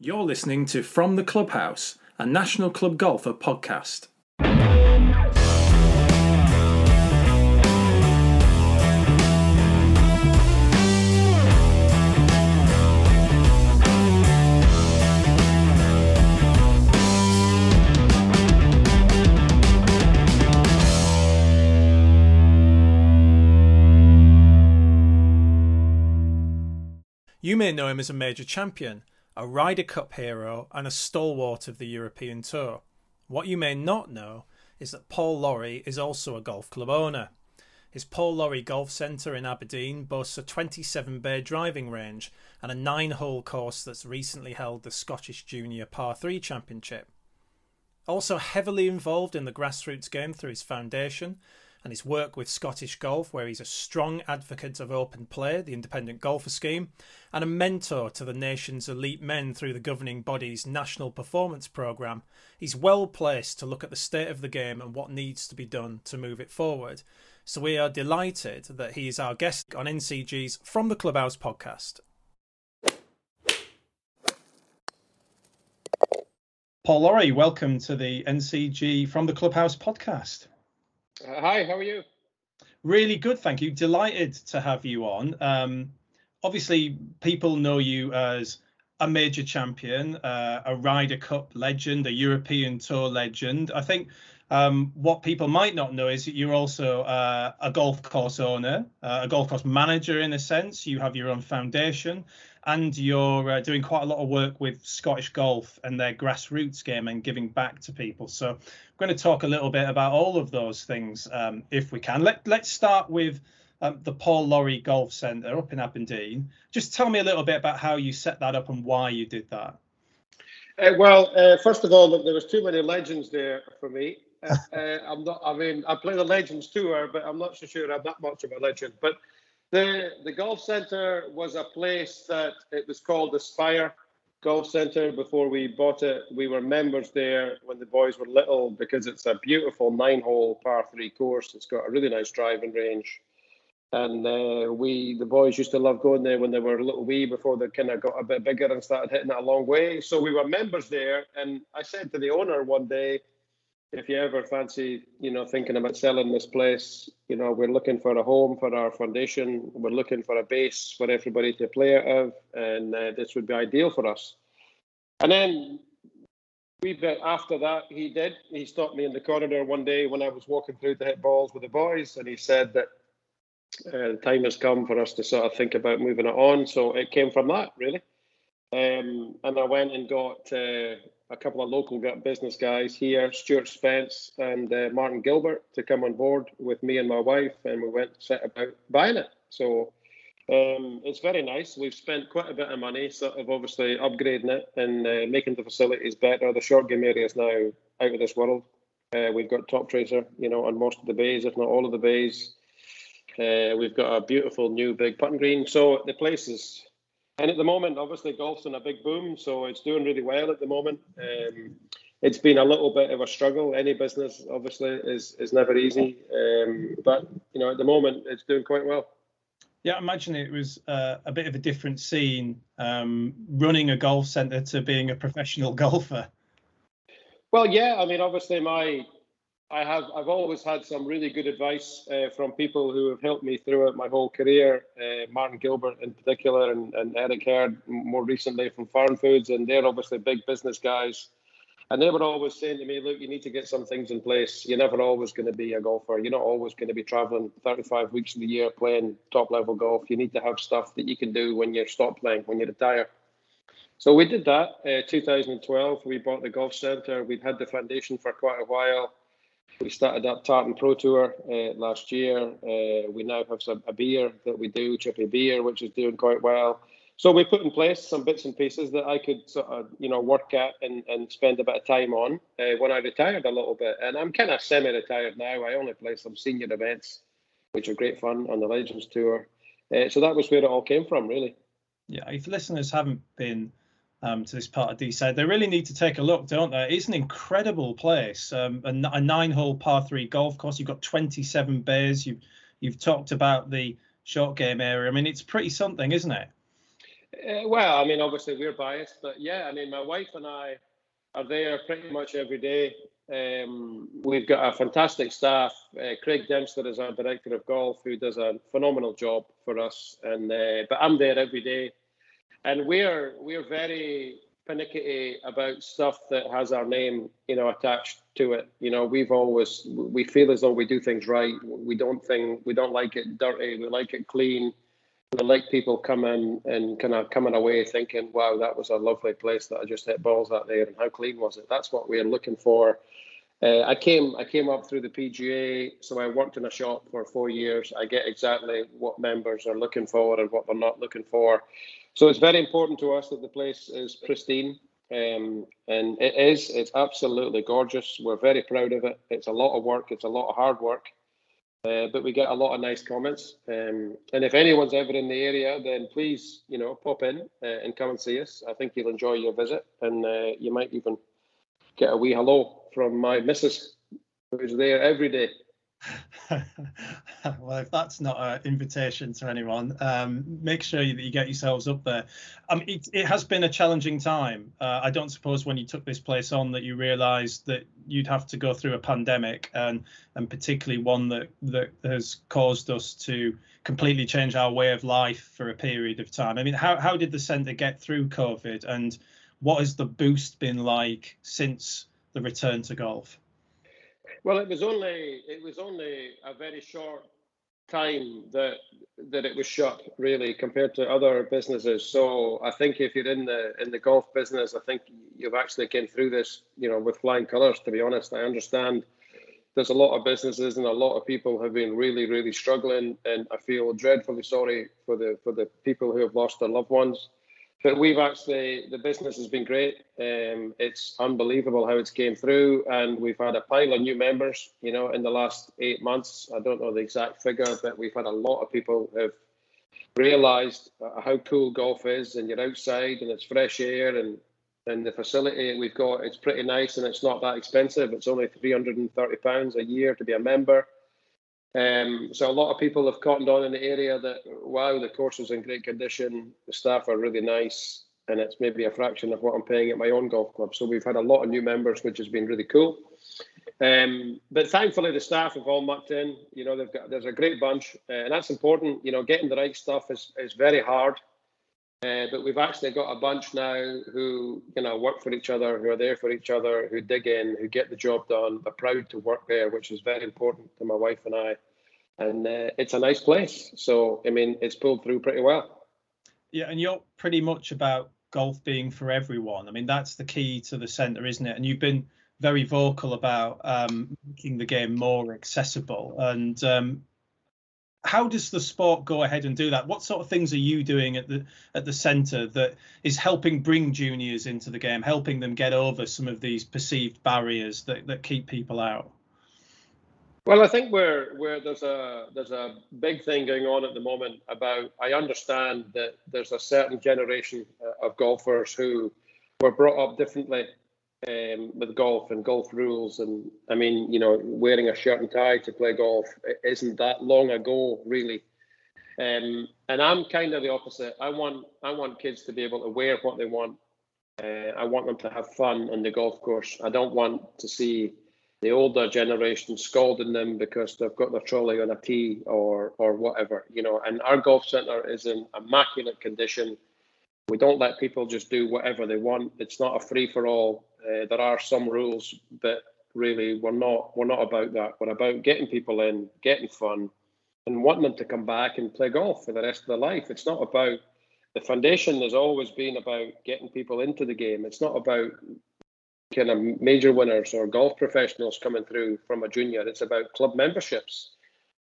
You're listening to From the Clubhouse, a National Club Golfer podcast. You may know him as a major champion, a Ryder Cup hero, and a stalwart of the European Tour. What you may not know is that Paul Lawrie is also a golf club owner. His Paul Lawrie Golf Centre in Aberdeen boasts a 27 bay driving range and a nine hole course that's recently held the Scottish Junior Par 3 Championship. Also heavily involved in the grassroots game through his foundation, and his work with Scottish Golf, where he's a strong advocate of OpenPlay, the independent golfer scheme, and a mentor to the nation's elite men through the governing body's National Performance Programme. He's well placed to look at the state of the game and what needs to be done to move it forward. So we are delighted that he is our guest on NCG's From the Clubhouse podcast. Paul Lawrie, welcome to the NCG From the Clubhouse podcast. Uh, hi, how are you? Really good, thank you. Delighted to have you on. Um, obviously, people know you as a major champion, uh, a Ryder Cup legend, a European Tour legend. I think um, what people might not know is that you're also uh, a golf course owner, uh, a golf course manager in a sense. You have your own foundation, and you're uh, doing quite a lot of work with Scottish Golf and their grassroots game and giving back to people. So I'm going to talk a little bit about all of those things um, if we can. Let, let's start with um, the Paul Lawrie Golf Centre up in Aberdeen. Just tell me a little bit about how you set that up and why you did that. Uh, well, uh, first of all, there was too many legends there for me. Uh, uh, I'm not. I mean, I play the Legends Tour, but I'm not so sure I'm that much of a legend. But the the golf center was a place that it was called Aspire Golf Center before we bought it. We were members there when the boys were little because it's a beautiful nine-hole par three course. It's got a really nice driving range, and uh, we the boys used to love going there when they were a little wee before they kind of got a bit bigger and started hitting it a long way. So we were members there, and I said to the owner one day if you ever fancy, you know, thinking about selling this place, you know, we're looking for a home for our foundation. We're looking for a base for everybody to play out of, and uh, this would be ideal for us. And then we bit after that, he did. He stopped me in the corridor one day when I was walking through to hit balls with the boys, and he said that uh, the time has come for us to sort of think about moving it on. So it came from that, really. Um, and I went and got uh, a couple of local business guys here, Stuart Spence and uh, Martin Gilbert, to come on board with me and my wife, and we went set about buying it. So um, it's very nice. We've spent quite a bit of money, sort of obviously upgrading it and uh, making the facilities better. The short game area is now out of this world. Uh, we've got Toptracer, you know, on most of the bays, if not all of the bays. Uh, we've got a beautiful new big putting green. So the place is and at the moment, obviously, golf's in a big boom, so it's doing really well at the moment. Um, it's been a little bit of a struggle. Any business, obviously, is is never easy, um, but you know, at the moment, it's doing quite well. Yeah, I imagine it was uh, a bit of a different scene um, running a golf centre to being a professional golfer. Well, yeah, I mean, obviously, my I have I've always had some really good advice uh, from people who have helped me throughout my whole career. Uh, Martin Gilbert in particular, and, and Eric Herd more recently from Farmfoods, and they're obviously big business guys. And they were always saying to me, "Look, you need to get some things in place. You're never always going to be a golfer. You're not always going to be traveling 35 weeks of the year playing top level golf. You need to have stuff that you can do when you stop playing, when you retire." So we did that. Uh, 2012, we bought the golf centre. We'd had the foundation for quite a while we started up Tartan Pro Tour uh, last year. Uh, we now have some a beer that we do, Chippy Beer, which is doing quite well. So we put in place some bits and pieces that I could sort of, you know, work at and, and spend a bit of time on uh, when I retired a little bit. And I'm kind of semi-retired now. I only play some senior events, which are great fun on the Legends Tour. Uh, so that was where it all came from, really. Yeah, if listeners haven't been um, to this part of Deeside. They really need to take a look, don't they? It's an incredible place. Um, a, a nine-hole par three golf course. You've got 27 bays. You've you've talked about the short game area. I mean, it's pretty something, isn't it? Uh, well, I mean, obviously we're biased, but yeah, I mean, my wife and I are there pretty much every day. Um, we've got a fantastic staff. Uh, Craig Dempster is our director of golf, who does a phenomenal job for us. And uh, but I'm there every day, and we're we're very finicky about stuff that has our name, you know, attached to it. You know, we've always we feel as though we do things right. We don't think we don't like it dirty. We like it clean. We like people coming and kind of coming away thinking, "Wow, that was a lovely place that I just hit balls at there, and how clean was it?" That's what we're looking for. Uh, I came I came up through the PGA, so I worked in a shop for four years. I get exactly what members are looking for and what they're not looking for. So it's very important to us that the place is pristine. Um, and it is, it's absolutely gorgeous. We're very proud of it. It's a lot of work, it's a lot of hard work, uh, but we get a lot of nice comments. Um, and if anyone's ever in the area, then please, you know, pop in uh, and come and see us. I think you'll enjoy your visit, and uh, you might even get a wee hello from my missus, who's there every day. well, if that's not an invitation to anyone, um, make sure that you get yourselves up there. Um, it, it has been a challenging time. Uh, I don't suppose when you took this place on that you realised that you'd have to go through a pandemic and and particularly one that that has caused us to completely change our way of life for a period of time. I mean, how how did the centre get through COVID, and what has the boost been like since the return to golf? Well, it was only it was only a very short time that that it was shut really compared to other businesses. So I think if you're in the in the golf business, I think you've actually came through this, you know, with flying colours. To be honest, I understand there's a lot of businesses and a lot of people have been really really struggling, and I feel dreadfully sorry for the for the people who have lost their loved ones but we've actually the business has been great. Um, it's unbelievable how it's came through, and we've had a pile of new members. You know, in the last eight months, I don't know the exact figure, but we've had a lot of people who've realised how cool golf is, and you're outside, and it's fresh air, and and the facility we've got it's pretty nice, and it's not that expensive. It's only three hundred and thirty pounds a year to be a member. Um, so a lot of people have cottoned on in the area that wow, the course is in great condition, the staff are really nice, and it's maybe a fraction of what I'm paying at my own golf club. So we've had a lot of new members, which has been really cool. Um, but thankfully, the staff have all mucked in. You know, they've got there's a great bunch, uh, and that's important. You know, getting the right stuff is is very hard. Uh, but we've actually got a bunch now who you know work for each other, who are there for each other, who dig in, who get the job done. They're proud to work there, which is very important to my wife and I. And uh, it's a nice place, so I mean, it's pulled through pretty well. Yeah, and you're pretty much about golf being for everyone. I mean, that's the key to the centre, isn't it? And you've been very vocal about um, making the game more accessible. And um, how does the sport go ahead and do that? What sort of things are you doing at the at the centre that is helping bring juniors into the game, helping them get over some of these perceived barriers that, that keep people out? Well, I think where where there's a there's a big thing going on at the moment about I understand that there's a certain generation uh, of golfers who were brought up differently um, with golf and golf rules. And I mean, you know, wearing a shirt and tie to play golf isn't that long ago, really. Um, and I'm kind of the opposite. I want I want kids to be able to wear what they want. Uh, I want them to have fun on the golf course. I don't want to see the older generation scolding them because they've got their trolley on a tee or or whatever, you know. And our golf centre is in immaculate condition. We don't let people just do whatever they want. It's not a free for all. Uh, there are some rules, but really we're not we're not about that. We're about getting people in, getting fun, and wanting them to come back and play golf for the rest of their life. It's not about the foundation has always been about getting people into the game. It's not about kind of major winners or golf professionals coming through from a junior. It's about club memberships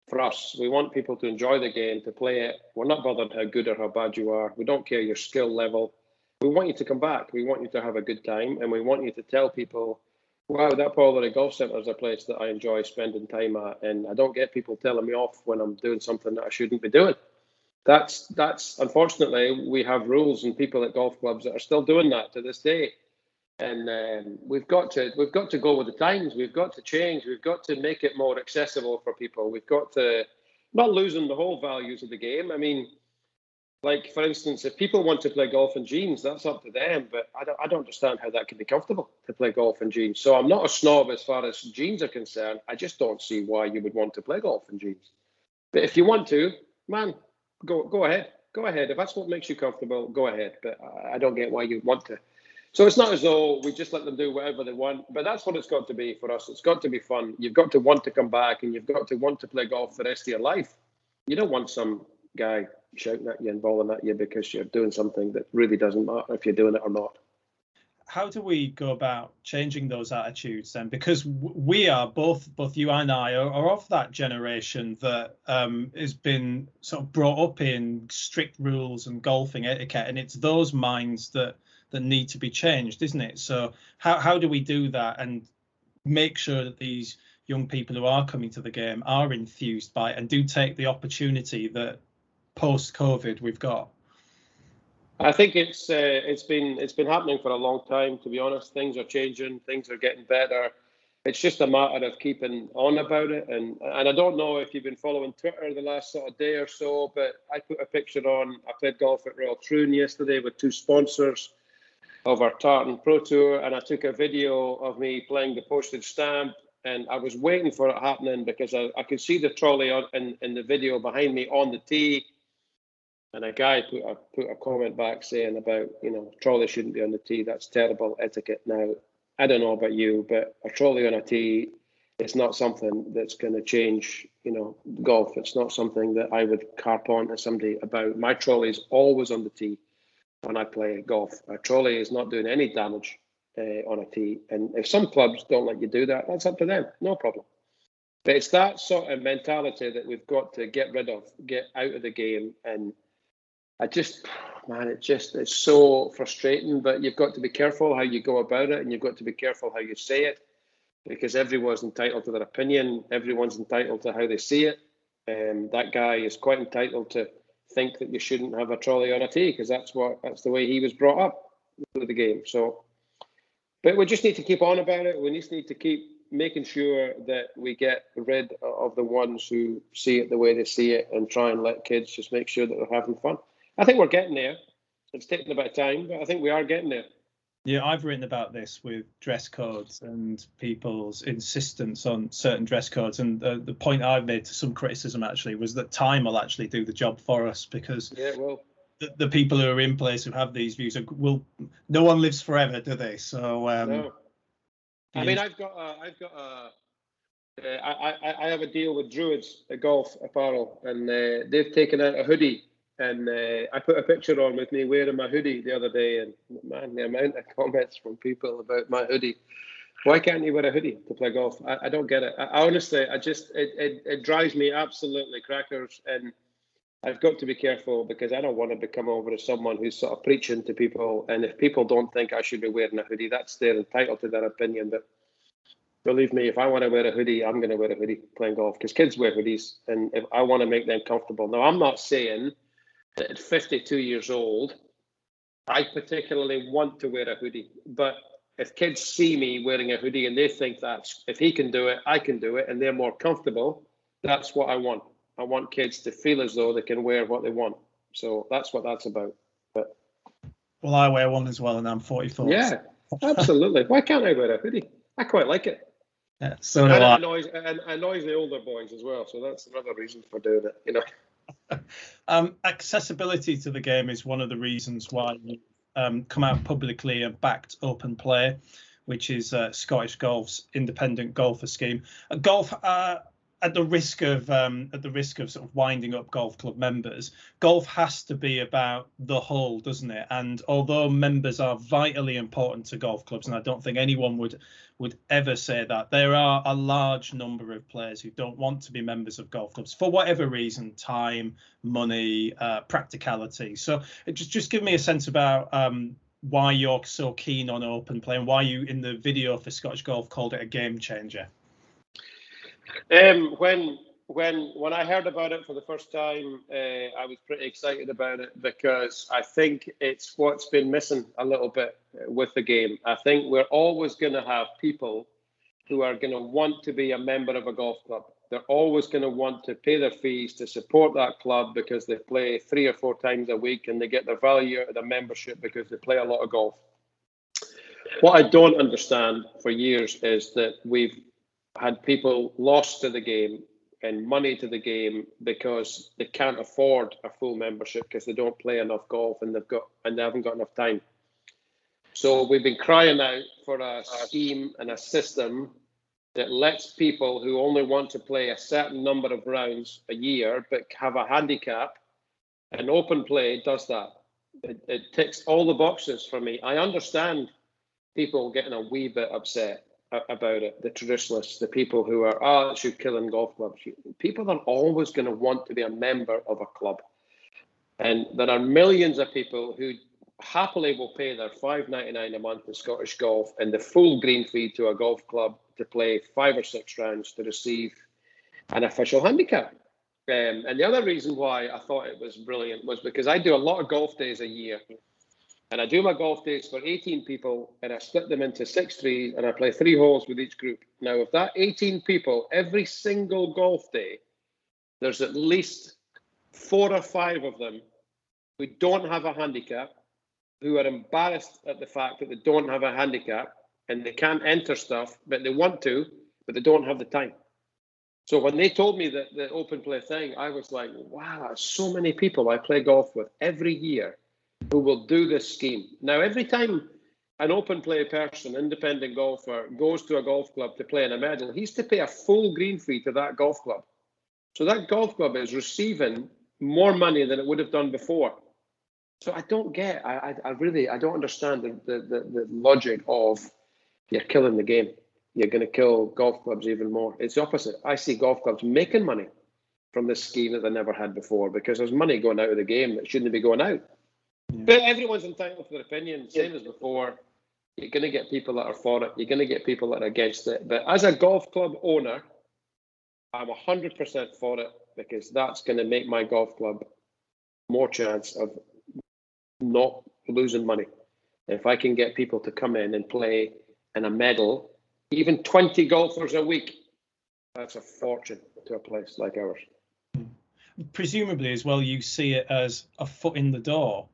for us. We want people to enjoy the game, to play it. We're not bothered how good or how bad you are. We don't care your skill level we want you to come back. We want you to have a good time, and we want you to tell people, "Wow, that Lawrie Golf Centre is a place that I enjoy spending time at." And I don't get people telling me off when I'm doing something that I shouldn't be doing. That's that's unfortunately we have rules and people at golf clubs that are still doing that to this day. And um, we've got to we've got to go with the times. We've got to change. We've got to make it more accessible for people. We've got to not losing the whole values of the game. I mean, Like, for instance, if people want to play golf in jeans, that's up to them. But I don't, I don't understand how that can be comfortable to play golf in jeans. So I'm not a snob as far as jeans are concerned. I just don't see why you would want to play golf in jeans. But if you want to, man, go go ahead. Go ahead. If that's what makes you comfortable, go ahead. But I don't get why you want to. So it's not as though we just let them do whatever they want. But that's what it's got to be for us. It's got to be fun. You've got to want to come back and you've got to want to play golf for the rest of your life. You don't want some guy shouting at you and bawling at you because you're doing something that really doesn't matter if you're doing it or not. How do we go about changing those attitudes then? Because we are both, both you and I, are, are of that generation that um, has been sort of brought up in strict rules and golfing etiquette, and it's those minds that that need to be changed, isn't it? So how how do we do that and make sure that these young people who are coming to the game are enthused by it and do take the opportunity that post COVID we've got? I think it's uh, it's been it's been happening for a long time. To be honest, things are changing, things are getting better. It's just a matter of keeping on about it. And and I don't know if you've been following Twitter the last sort of day or so, but I put a picture on. I played golf at Royal Troon yesterday with two sponsors of our Tartan Pro Tour, and I took a video of me playing the postage stamp. And I was waiting for it happening because I, I could see the trolley on, in, in the video behind me on the tee and a guy put a put a comment back saying about you know trolley shouldn't be on the tee. That's terrible etiquette. Now I don't know about you, but a trolley on a tee is not something that's going to change. You know, golf. It's not something that I would carp on to somebody about. My trolley is always on the tee when I play golf. A trolley is not doing any damage uh, on a tee. And if some clubs don't let you do that, that's up to them. No problem. But it's that sort of mentality that we've got to get rid of, get out of the game, and I just, man, it just it's so frustrating. But you've got to be careful how you go about it, and you've got to be careful how you say it, because everyone's entitled to their opinion. Everyone's entitled to how they see it. And um, that guy is quite entitled to think that you shouldn't have a trolley on a tee because that's what that's the way he was brought up with the game. So, but we just need to keep on about it. We just need to keep making sure that we get rid of the ones who see it the way they see it and try and let kids just make sure that they're having fun. I think we're getting there. It's taking a bit of time, but I think we are getting there. Yeah, I've written about this with dress codes and people's insistence on certain dress codes. And uh, the point I've made to some criticism actually was that time will actually do the job for us because yeah, well, the, the people who are in place who have these views are, will. No one lives forever, do they? So. Um, no. I mean, I've got a, I've got a. Uh, I, I, I have a deal with Druids a Golf Apparel, and uh, they've taken out a hoodie and uh, I put a picture on with me wearing my hoodie the other day, and man, the amount of comments from people about my hoodie. Why can't you wear a hoodie to play golf? I, I don't get it. I, honestly, I just it, it, it drives me absolutely crackers, and I've got to be careful because I don't want to become over as someone who's sort of preaching to people. And if people don't think I should be wearing a hoodie, that's their entitled to their opinion. But believe me, if I want to wear a hoodie, I'm going to wear a hoodie playing golf because kids wear hoodies, and if I want to make them comfortable. Now, I'm not saying at 52 years old, I particularly want to wear a hoodie. But if kids see me wearing a hoodie and they think that's if he can do it, I can do it, and they're more comfortable, that's what I want. I want kids to feel as though they can wear what they want. So that's what that's about. But well, I wear one as well, and I'm 44. Yeah, absolutely. Why can't I wear a hoodie? I quite like it. Yeah, so do and I. It annoys, and annoys the older boys as well. So that's another reason for doing it. You know. um, accessibility to the game is one of the reasons why you um, come out publicly and backed OpenPlay, which is uh, Scottish Golf's independent golfer scheme. Uh, golf uh, at the risk of um, at the risk of sort of winding up golf club members, golf has to be about the whole, doesn't it? And although members are vitally important to golf clubs, and I don't think anyone would would ever say that, there are a large number of players who don't want to be members of golf clubs for whatever reason, time, money, uh, practicality. So just just give me a sense about um, why you're so keen on OpenPlay and why you in the video for Scottish Golf called it a game changer. Um, when when when I heard about it for the first time, uh, I was pretty excited about it because I think it's what's been missing a little bit with the game. I think we're always going to have people who are going to want to be a member of a golf club. they're always going to want to pay their fees to support that club because they play three or four times a week and they get their value out of their membership because they play a lot of golf. What I don't understand for years is that we've had people lost to the game and money to the game because they can't afford a full membership because they don't play enough golf and they've got and they haven't got enough time. So we've been crying out for a scheme and a system that lets people who only want to play a certain number of rounds a year but have a handicap, an OpenPlay does that. It, it ticks all the boxes for me. I understand people getting a wee bit upset about it, the traditionalists, the people who are, oh, it should kill in golf clubs. People are always going to want to be a member of a club. And there are millions of people who happily will pay their five ninety nine a month in Scottish golf and the full green fee to a golf club to play five or six rounds to receive an official handicap. Um, and the other reason why I thought it was brilliant was because I do a lot of golf days a year. And I do my golf days for 18 people and I split them into six threes and I play three holes with each group. Now, if that 18 people, every single golf day, there's at least four or five of them who don't have a handicap, who are embarrassed at the fact that they don't have a handicap, and they can't enter stuff, but they want to, but they don't have the time. So when they told me that the OpenPlay thing, I was like, wow, so many people I play golf with every year who will do this scheme. Now, every time an OpenPlay person, independent golfer, goes to a golf club to play in a medal, he's to pay a full green fee to that golf club. So that golf club is receiving more money than it would have done before. So I don't get, I, I, I really, I don't understand the, the, the, the logic of you're killing the game. You're going to kill golf clubs even more. It's the opposite. I see golf clubs making money from this scheme that they never had before because there's money going out of the game that shouldn't be going out. But everyone's entitled to their opinion, same as before. You're going to get people that are for it. You're going to get people that are against it. But as a golf club owner, I'm 100% for it because that's going to make my golf club more chance of not losing money. If I can get people to come in and play and a medal, even 20 golfers a week, that's a fortune to a place like ours. Hmm. Presumably, as well, you see it as a foot in the door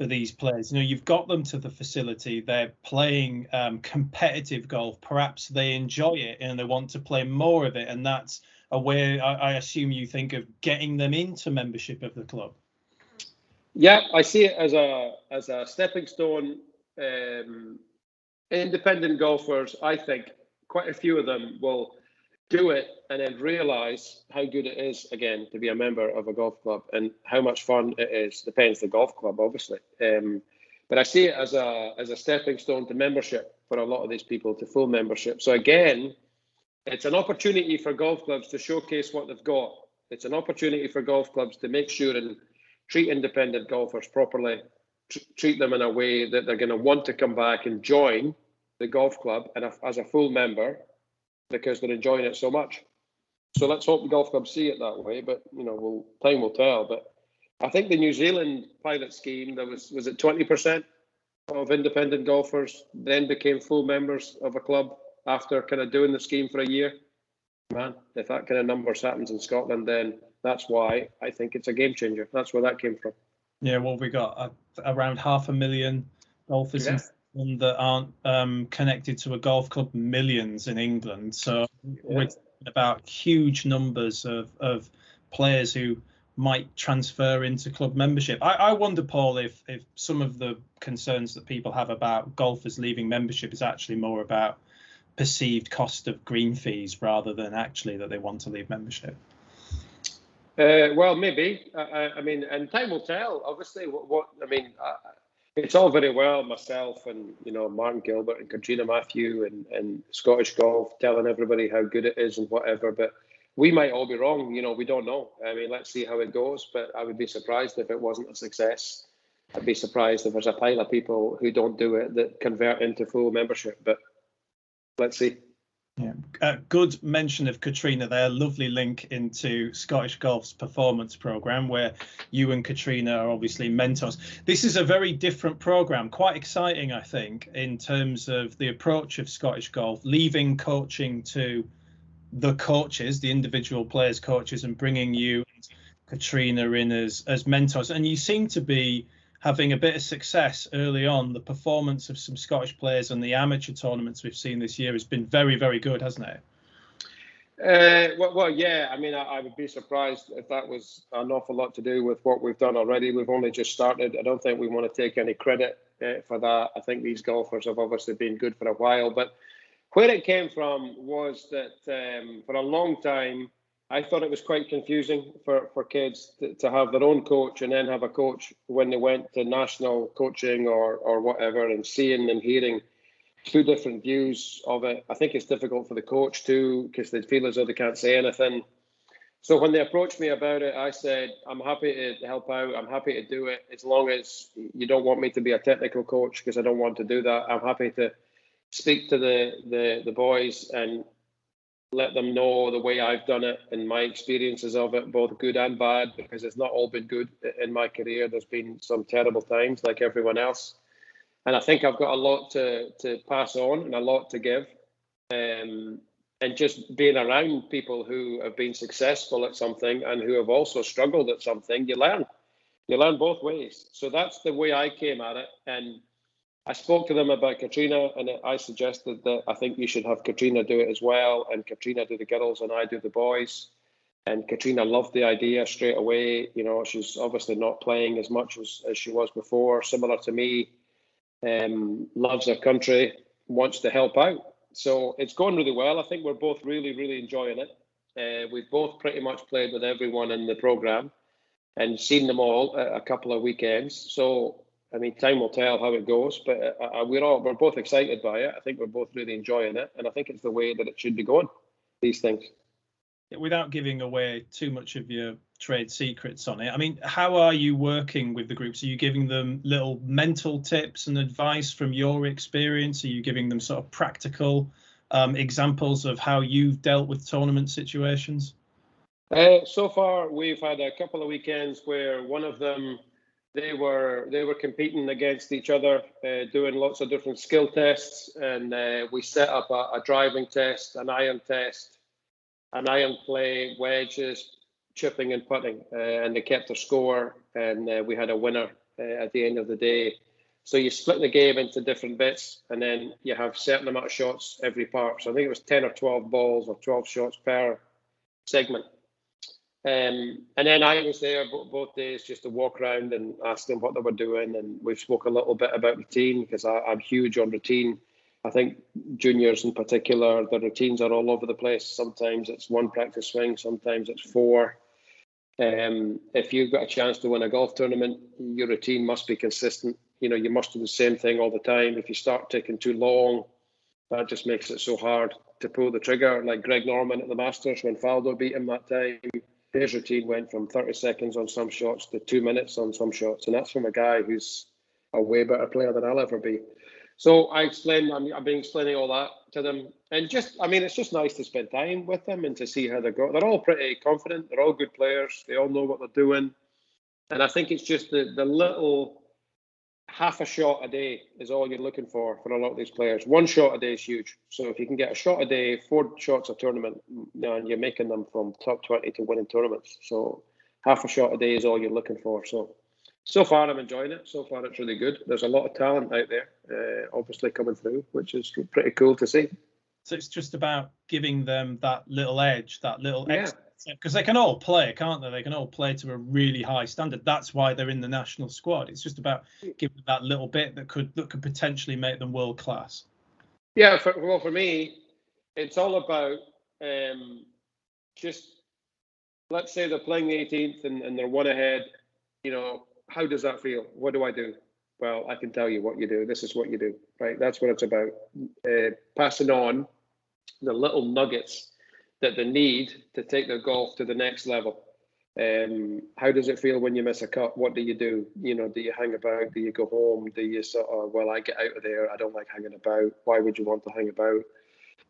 for these players. You know, you've got them to the facility, they're playing um, competitive golf, perhaps they enjoy it and they want to play more of it. And that's a way I, I assume you think of getting them into membership of the club. Yeah, I see it as a as a stepping stone um, independent golfers, I think quite a few of them will do it and then realize how good it is again to be a member of a golf club and how much fun it is. Depends the golf club, obviously. Um, but I see it as a as a stepping stone to membership for a lot of these people to full membership. So again, it's an opportunity for golf clubs to showcase what they've got. It's an opportunity for golf clubs to make sure and treat independent golfers properly treat them in a way that they're going to want to come back and join the golf club and as a full member because they're enjoying it so much. So let's hope the golf club see it that way. But you know, we'll, time will tell. But I think the New Zealand pilot scheme there was was it twenty percent of independent golfers then became full members of a club after kind of doing the scheme for a year. Man, if that kind of numbers happens in Scotland, then that's why I think it's a game changer. That's where that came from. Yeah, well, we got uh, around half a million golfers yeah. in that aren't um, connected to a golf club, millions in England. So yeah. we're talking about huge numbers of, of players who might transfer into club membership. I, I wonder, Paul, if if some of the concerns that people have about golfers leaving membership is actually more about perceived cost of green fees rather than actually that they want to leave membership. Uh, well, maybe. I, I, mean, and time will tell. Obviously, what, what I mean, it's all very well myself and you know Martin Gilbert and Catriona Matthew and, and Scottish golf telling everybody how good it is and whatever, but we might all be wrong. You know, we don't know. I mean, let's see how it goes. But I would be surprised if it wasn't a success. I'd be surprised if there's a pile of people who don't do it that convert into full membership. But let's see. Yeah, uh, good mention of Catriona there. Lovely link into Scottish Golf's performance program, where you and Catriona are obviously mentors. This is a very different program, quite exciting, I think, in terms of the approach of Scottish Golf, leaving coaching to the coaches, the individual players' coaches, and bringing you, Katrina, in as as mentors. And you seem to be having a bit of success early on. The performance of some Scottish players and the amateur tournaments we've seen this year has been very, very good, hasn't it? Uh, well, well, yeah. I mean, I, I, would be surprised if that was an awful lot to do with what we've done already. We've only just started. I don't think we want to take any credit uh, for that. I think these golfers have obviously been good for a while, but where it came from was that um, for a long time, I thought it was quite confusing for, for kids to, to have their own coach and then have a coach when they went to national coaching or, or whatever and seeing and hearing two different views of it. I think it's difficult for the coach too because they feel as though they can't say anything. So when they approached me about it, I said, I'm happy to help out. I'm happy to do it as long as you don't want me to be a technical coach because I don't want to do that. I'm happy to speak to the, the, the boys and let them know the way I've done it and my experiences of it, both good and bad, because it's not all been good in my career. There's been some terrible times like everyone else and I think I've got a lot to to pass on and a lot to give. Um, and just being around people who have been successful at something and who have also struggled at something, you learn. You learn both ways. So that's the way I came at it. And I spoke to them about Catriona, and I suggested that I think you should have Catriona do it as well, and Catriona do the girls, and I do the boys. And Catriona loved the idea straight away. You know, she's obviously not playing as much as, as she was before, similar to me um, loves her country, wants to help out. So it's going really well. I think we're both really, really enjoying it. Uh, we've both pretty much played with everyone in the program and seen them all a couple of weekends. So I mean, time will tell how it goes, but uh, uh, we're all we're both excited by it. I think we're both really enjoying it, and I think it's the way that it should be going. These things. Without giving away too much of your trade secrets on it. I mean, how are you working with the groups? Are you giving them little mental tips and advice from your experience? Are you giving them sort of practical um, examples of how you've dealt with tournament situations? Uh, so far, we've had a couple of weekends where one of them they were they were competing against each other, uh, doing lots of different skill tests, and uh, we set up a, a driving test, an iron test, an iron play, wedges, chipping and putting, uh, and they kept a score, and uh, we had a winner uh, at the end of the day. So you split the game into different bits, and then you have certain amount of shots every part. So I think it was ten or twelve balls or twelve shots per segment. Um, and then I was there both days just to walk around and ask them what they were doing, and we spoke a little bit about routine because I'm huge on routine. I think juniors in particular, the routines are all over the place. Sometimes it's one practice swing, sometimes it's four. Um, if you've got a chance to win a golf tournament, your routine must be consistent. You know, you must do the same thing all the time. If you start taking too long, that just makes it so hard to pull the trigger. Like Greg Norman at the Masters when Faldo beat him that time, his routine went from 30 seconds on some shots to two minutes on some shots, and that's from a guy who's a way better player than I'll ever be. So I explained, I I've been explaining all that to them. And just, I mean, it's just nice to spend time with them and to see how they go. They're all pretty confident. They're all good players. They all know what they're doing. And I think it's just the, the little half a shot a day is all you're looking for for a lot of these players. One shot a day is huge. So if you can get a shot a day, four shots a tournament, and you're making them from top 20 to winning tournaments. So half a shot a day is all you're looking for. So so far I'm enjoying it. So far it's really good. There's a lot of talent out there, uh, obviously coming through, which is pretty cool to see. So it's just about giving them that little edge, that little yeah. Because they can all play, can't they? They can all play to a really high standard. That's why they're in the national squad. It's just about giving that little bit that could that could potentially make them world class. Yeah, for, well, for me, it's all about um, just let's say they're playing the 18th and, and they're one ahead. You know, how does that feel? What do I do? Well, I can tell you what you do. This is what you do, right? That's what it's about. Uh, passing on the little nuggets that they need to take their golf to the next level. Um, how does it feel when you miss a cut? What do you do? You know, do you hang about? Do you go home? Do you sort of, well, I get out of there. I don't like hanging about. Why would you want to hang about?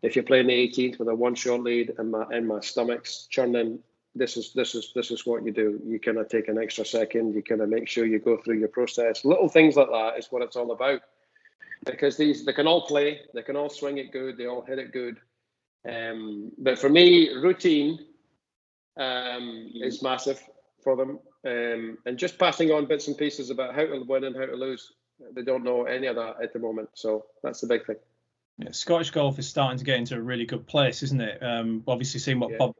If you're playing the 18th with a one shot lead and my and my stomach's churning, this is this is this is what you do. You kind of take an extra second. You kind of make sure you go through your process. Little things like that is what it's all about. Because these they can all play, they can all swing it good, they all hit it good. Um, but for me, routine um, is massive for them, um, and just passing on bits and pieces about how to win and how to lose. They don't know any of that at the moment, so that's the big thing. Yeah, Scottish golf is starting to get into a really good place, isn't it? Um, obviously, seeing what yeah. Bob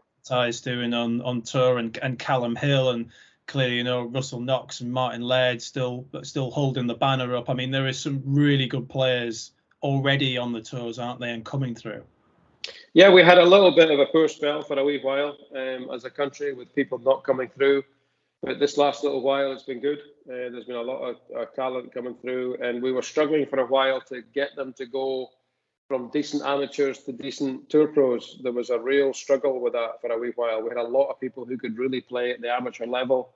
is doing on on tour and and Calum Hill and clearly, you know, Russell Knox and Martin Laird still still holding the banner up. I mean, there is some really good players already on the tours, aren't they, and coming through. Yeah, we had a little bit of a poor spell for a wee while um, as a country with people not coming through. But this last little while, it's been good. Uh, there's been a lot of talent coming through, and we were struggling for a while to get them to go from decent amateurs to decent tour pros. There was a real struggle with that for a wee while. We had a lot of people who could really play at the amateur level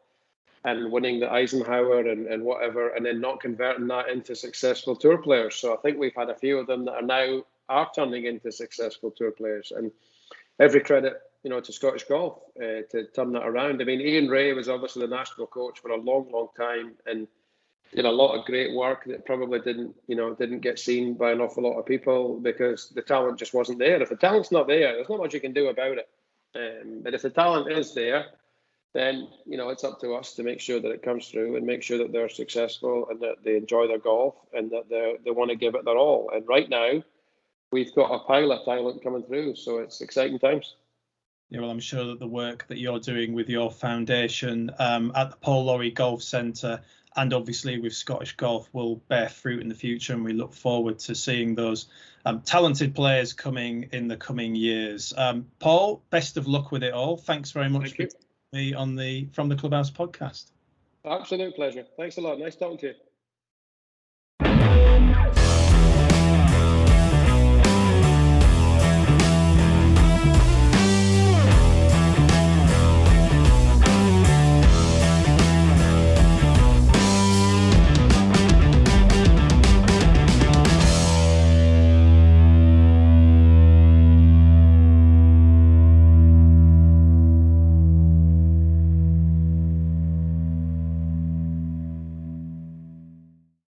and winning the Eisenhower and, and whatever, and then not converting that into successful tour players. So I think we've had a few of them that are now are turning into successful tour players. And every credit, you know, to Scottish golf uh, to turn that around. I mean, Ian Rae was obviously the national coach for a long, long time and did a lot of great work that probably didn't, you know, didn't get seen by an awful lot of people because the talent just wasn't there. If the talent's not there, there's not much you can do about it. Um, but if the talent is there, then you know it's up to us to make sure that it comes through and make sure that they're successful and that they enjoy their golf and that they they want to give it their all. And right now, we've got a pile of talent coming through, so it's exciting times. Yeah, well, I'm sure that the work that you're doing with your foundation um, at the Paul Lawrie Golf Centre and obviously with Scottish Golf will bear fruit in the future, and we look forward to seeing those um, talented players coming in the coming years. Um, Paul, best of luck with it all. Thanks very much Thank for me on the From the Clubhouse podcast. Absolute pleasure. Thanks a lot. Nice talking to you.